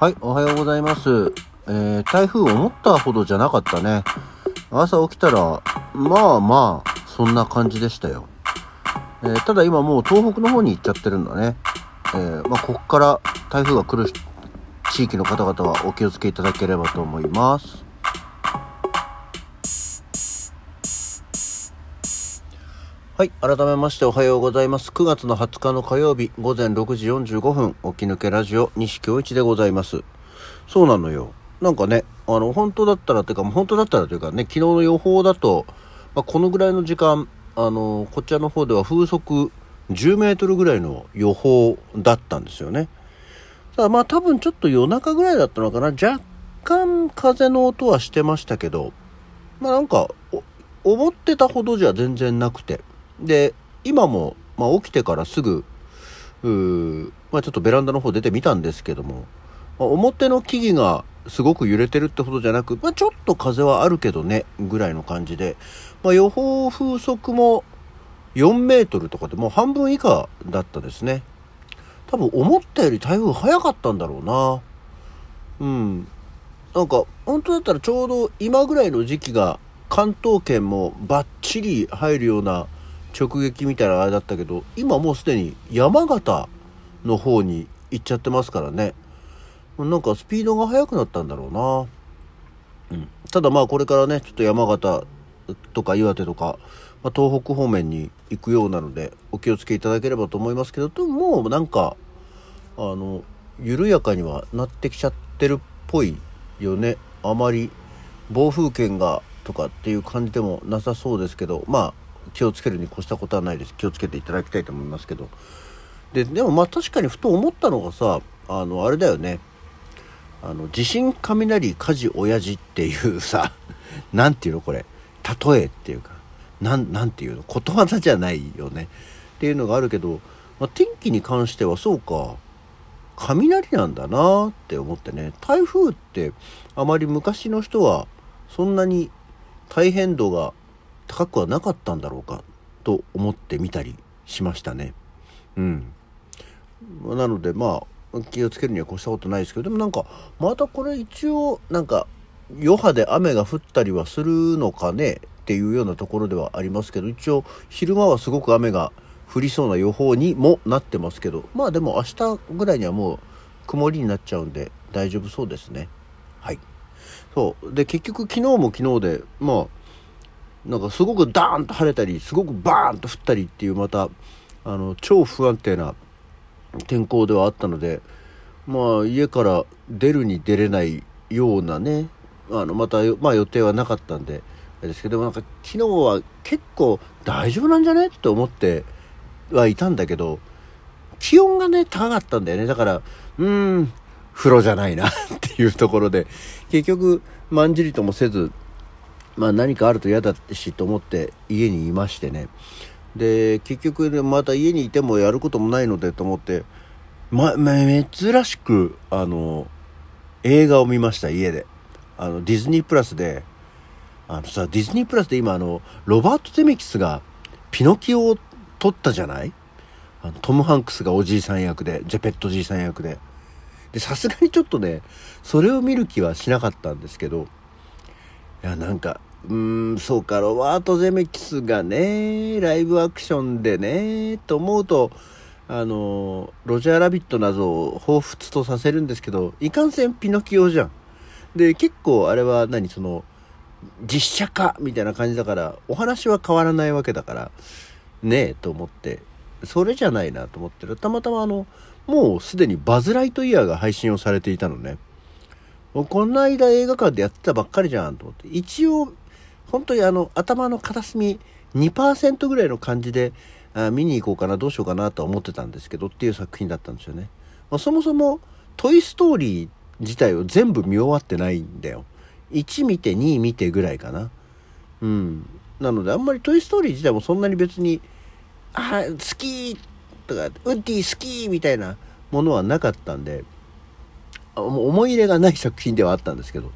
はい、おはようございます。えー、台風思ったほどじゃなかったね。朝起きたら、まあまあ、そんな感じでしたよ。えーただ今もう東北の方に行っちゃってるんだね。えーまあ、こっから台風が来る地域の方々はお気をつけいただければと思います。はい。改めましておはようございます。9月の20日の火曜日午前6時45分、起き抜けラジオ西京一でございます。そうなのよ。なんかね、あの、本当だったらというか、本当だったらというかね、昨日の予報だと、まあ、このぐらいの時間、あの、こちらの方では風速10メートルぐらいの予報だったんですよね。ただまあ多分ちょっと夜中ぐらいだったのかな。若干風の音はしてましたけど、まあなんか、思ってたほどじゃ全然なくて。で、今も、まあ起きてからすぐ、まあちょっとベランダの方出てみたんですけども、まあ表の木々がすごく揺れてるってほどじゃなく、まあちょっと風はあるけどね、ぐらいの感じで、まあ予報風速も4メートルとかでもう半分以下だったですね。多分思ったより台風早かったんだろうな。うん。なんか、本当だったらちょうど今ぐらいの時期が関東圏もバッチリ入るような直撃みたいなあれだったけど、今もうすでに山形の方に行っちゃってますからね。なんかスピードが速くなったんだろうな。うん。ただまあこれからね、ちょっと山形とか岩手とか、まあ、東北方面に行くようなので、お気をつけいただければと思いますけど、でももうなんか、あの、緩やかにはなってきちゃってるっぽいよね。あまり暴風圏がとかっていう感じでもなさそうですけど、まあ気をつけるに越したことはないです。気をつけていただきたいと思いますけど。で、でもまあ確かにふと思ったのがさ、あの、あれだよね。あの、地震雷火事親父っていうさ、なんていうのこれ、例えっていうか、なん、なんていうのことわざじゃないよね。っていうのがあるけど、まあ、天気に関してはそうか、雷なんだなって思ってね。台風ってあまり昔の人はそんなに大変度が高くはなかったんだろうかと思ってみたりしましたね。うん。なのでまあ気をつけるには越したことないですけどでもなんかまたこれ一応なんか余波で雨が降ったりはするのかねっていうようなところではありますけど一応昼間はすごく雨が降りそうな予報にもなってますけどまあでも明日ぐらいにはもう曇りになっちゃうんで大丈夫そうですねはいそうで結局昨日も昨日でまあなんかすごくダーンと晴れたりすごくバーンと降ったりっていうまたあの超不安定な天候ではあったのでまあ家から出るに出れないようなねあのまた、まあ、予定はなかったんであれですけどなんか昨日は結構大丈夫なんじゃね？って思ってはいたんだけど気温がね高かったんだよね。だからうーん風呂じゃないなっていうところで結局まんじりともせずまあ何かあると嫌だしと思って家にいましてね。で結局また家にいてもやることもないのでと思ってま、ま珍しくあの映画を見ました家で。あのディズニープラスであのさディズニープラスで今あのロバート・ゼメキスがピノキオを撮ったじゃない？あのトム・ハンクスがおじいさん役でジェペットじいさん役で。でさすがにちょっとねそれを見る気はしなかったんですけどいやなんかうーんそうかロバート・ゼメキスがねライブアクションでねと思うとあのロジャー・ラビットなどを彷彿とさせるんですけどいかんせんピノキオじゃん。で結構あれは何その実写化みたいな感じだからお話は変わらないわけだからねえと思って。それじゃないなと思ってる。たまたまあのもうすでにバズ・ライトイヤーが配信をされていたのね。この間映画館でやってたばっかりじゃんと思って。一応本当にあの頭の片隅2%ぐらいの感じであ見に行こうかなどうしようかなとは思ってたんですけどっていう作品だったんですよね、まあ、そもそも「トイ・ストーリー」自体を全部見終わってないんだよ1見て2見てぐらいかなうんなのであんまり「トイ・ストーリー」自体もそんなに別に「あ好き!」とか「ウッディ好き!」みたいなものはなかったんで思い入れがない作品ではあったんですけど、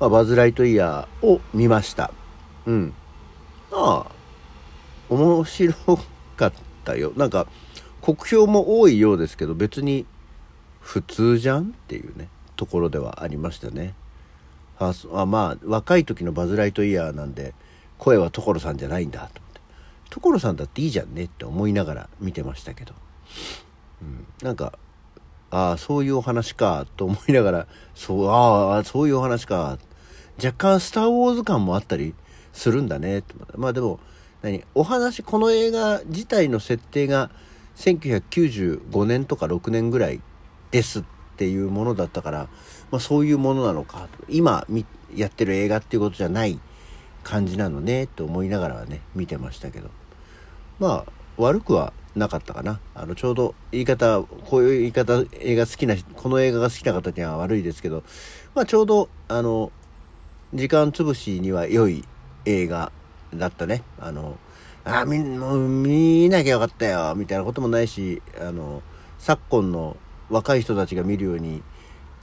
ま、バズ・ライトイヤーを見ましたうん。ああ面白かったよ。なんか酷評も多いようですけど別に普通じゃんっていうねところではありましたね。ああまあ若い時のバズ・ライトイヤーなんで声は所さんじゃないんだと思って。所さんだっていいじゃんねって思いながら見てましたけど、うん、なんかああそういうお話かと思いながらそうああそういうお話か。若干「スター・ウォーズ」感もあったりするんだね。まあでも何？お話この映画自体の設定が1995年とか6年ぐらいですっていうものだったから、まあ、そういうものなのか今やってる映画っていうことじゃない感じなのねと思いながらね見てましたけど。まあ悪くはなかったかな。あのちょうど言い方こういう言い方映画好きなこの映画が好きな方には悪いですけど。まあちょうどあの時間潰しには良い映画だったね。あのあみもう見なきゃよかったよみたいなこともないしあの昨今の若い人たちが見るように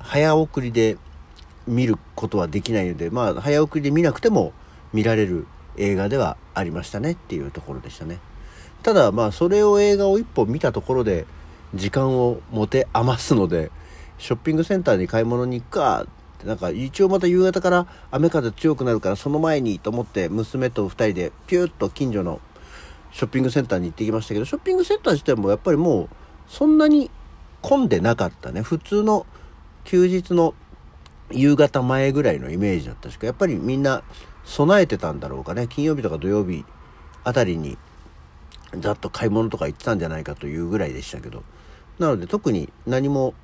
早送りで見ることはできないのでまあ早送りで見なくても見られる映画ではありましたねっていうところでしたね。ただまあそれを映画を一本見たところで時間を持て余すのでショッピングセンターに買い物に行くかなんか一応また夕方から雨風強くなるからその前にと思って娘と2人でピューッと近所のショッピングセンターに行ってきましたけどショッピングセンター自体もやっぱりもうそんなに混んでなかったね。普通の休日の夕方前ぐらいのイメージだったしかやっぱりみんな備えてたんだろうかね。金曜日とか土曜日あたりにざっと買い物とか行ってたんじゃないかというぐらいでしたけど。なので特に何も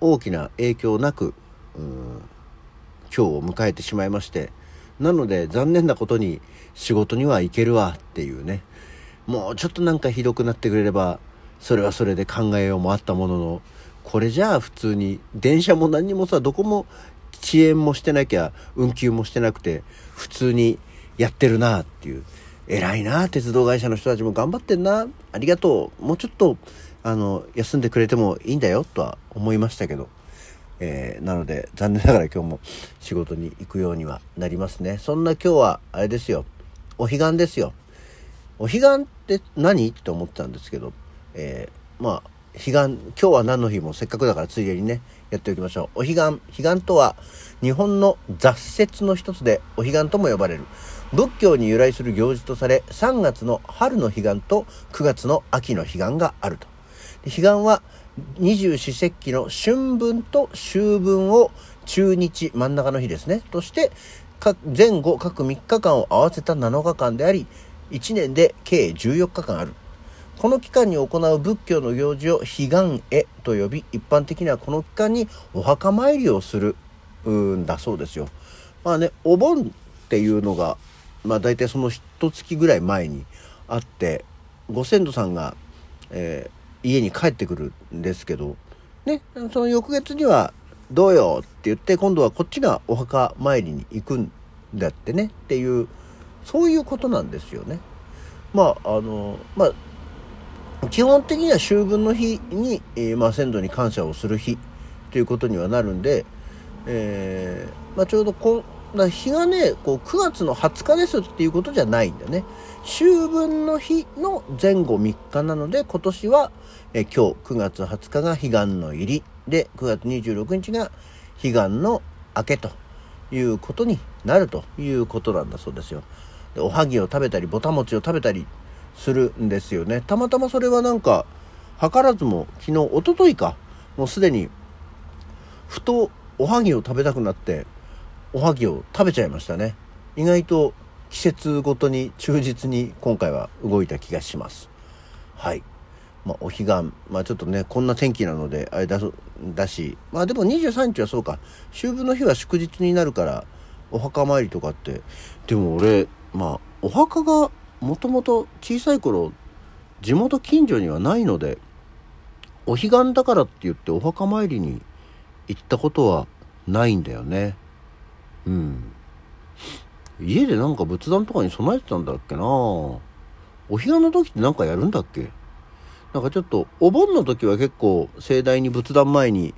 大きな影響なく今日を迎えてしまいましてなので残念なことに仕事には行けるわっていうね。もうちょっとなんかひどくなってくれればそれはそれで考えようもあったもののこれじゃあ普通に電車も何にもさどこも遅延もしてなきゃ運休もしてなくて普通にやってるなっていう。偉いな鉄道会社の人たちも頑張ってんな。ありがとう。もうちょっとあの休んでくれてもいいんだよとは思いましたけど。えー、なので残念ながら今日も仕事に行くようにはなりますね。そんな今日はあれですよ。お彼岸ですよ。お彼岸って何？って思ってたんですけど、えー、まあ彼岸今日は何の日もせっかくだからついでにねやっておきましょう。お彼岸彼岸とは日本の雑節の一つでお彼岸とも呼ばれる。仏教に由来する行事とされ3月の春の彼岸と9月の秋の彼岸があると。彼岸は二十四節気の春分と秋分を中日真ん中の日ですね。として前後各3日間を合わせた7日間であり1年で計14日間ある。この期間に行う仏教の行事を彼岸絵と呼び一般的にはこの期間にお墓参りをするんだそうですよ。まあねお盆っていうのがまあ大体その一月ぐらい前にあってご先祖さんが、えー家に帰ってくるんですけど、ね、その翌月には、どうよって言って、今度はこっちがお墓参りに行くんだってね、っていう、そういうことなんですよね。まあ、あの、まあ、基本的には秋分の日に、えー、まあ、先祖に感謝をする日ということにはなるんで、えー、まあ、ちょうどこだ日がねこう9月の20日ですっていうことじゃないんだね。秋分の日の前後3日なので今年はえ今日9月20日が彼岸の入りで9月26日が彼岸の明けということになるということなんだそうですよ。でおはぎを食べたりぼた餅を食べたりするんですよね。たまたまそれはなんか図らずも昨日おとといかもうすでにふとおはぎを食べたくなっておはぎを食べちゃいましたね。意外と季節ごとに忠実に今回は動いた気がします。はい。まあ、お彼岸。まあちょっとねこんな天気なのであれだだし。まあでも23日はそうか。秋分の日は祝日になるからお墓参りとかって。でも俺まあお墓がもともと小さい頃地元近所にはないのでお彼岸だからって言ってお墓参りに行ったことはないんだよね。うん家でなんか仏壇とかに備えてたんだっけなお彼岸の時って何かやるんだっけなんかちょっとお盆の時は結構盛大に仏壇前に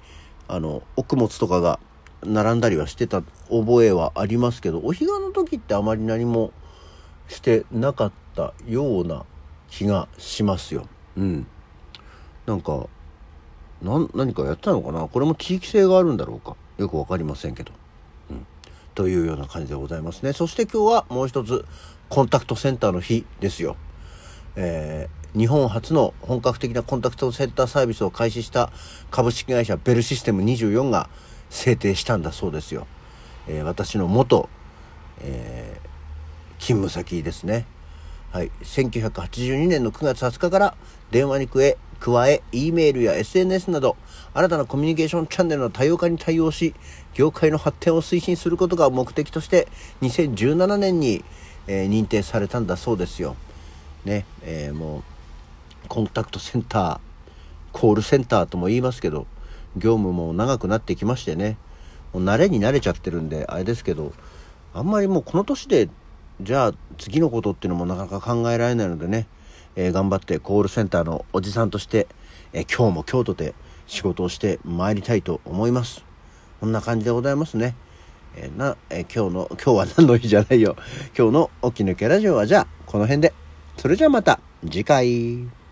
あの穀物とかが並んだりはしてた覚えはありますけどお彼岸の時ってあまり何もしてなかったような気がしますよ。うん。なんか何かやってたのかなこれも地域性があるんだろうかよく分かりませんけど。というような感じでございますね。そして今日はもう一つコンタクトセンターの日ですよ。えー、日本初の本格的なコンタクトセンターサービスを開始した株式会社ベルシステム24が制定したんだそうですよ。えー、私の元、えー、勤務先ですね。はい。1982年の9月20日から電話に加え、加え、E メールや SNS など、新たなコミュニケーションチャンネルの多様化に対応し、業界の発展を推進することが目的として、2017年に、えー、認定されたんだそうですよ。ね、えー、もう、コンタクトセンター、コールセンターとも言いますけど、業務も長くなってきましてね、もう慣れに慣れちゃってるんで、あれですけど、あんまりもうこの年で、じゃあ次のことっていうのもなかなか考えられないのでね、えー、頑張ってコールセンターのおじさんとして、えー、今日も京都で仕事をして参りたいと思います。こんな感じでございますね。えー、な、え今日の、今日は何の日じゃないよ。今日の起き抜けラジオはじゃあ、この辺で。それじゃあまた、次回。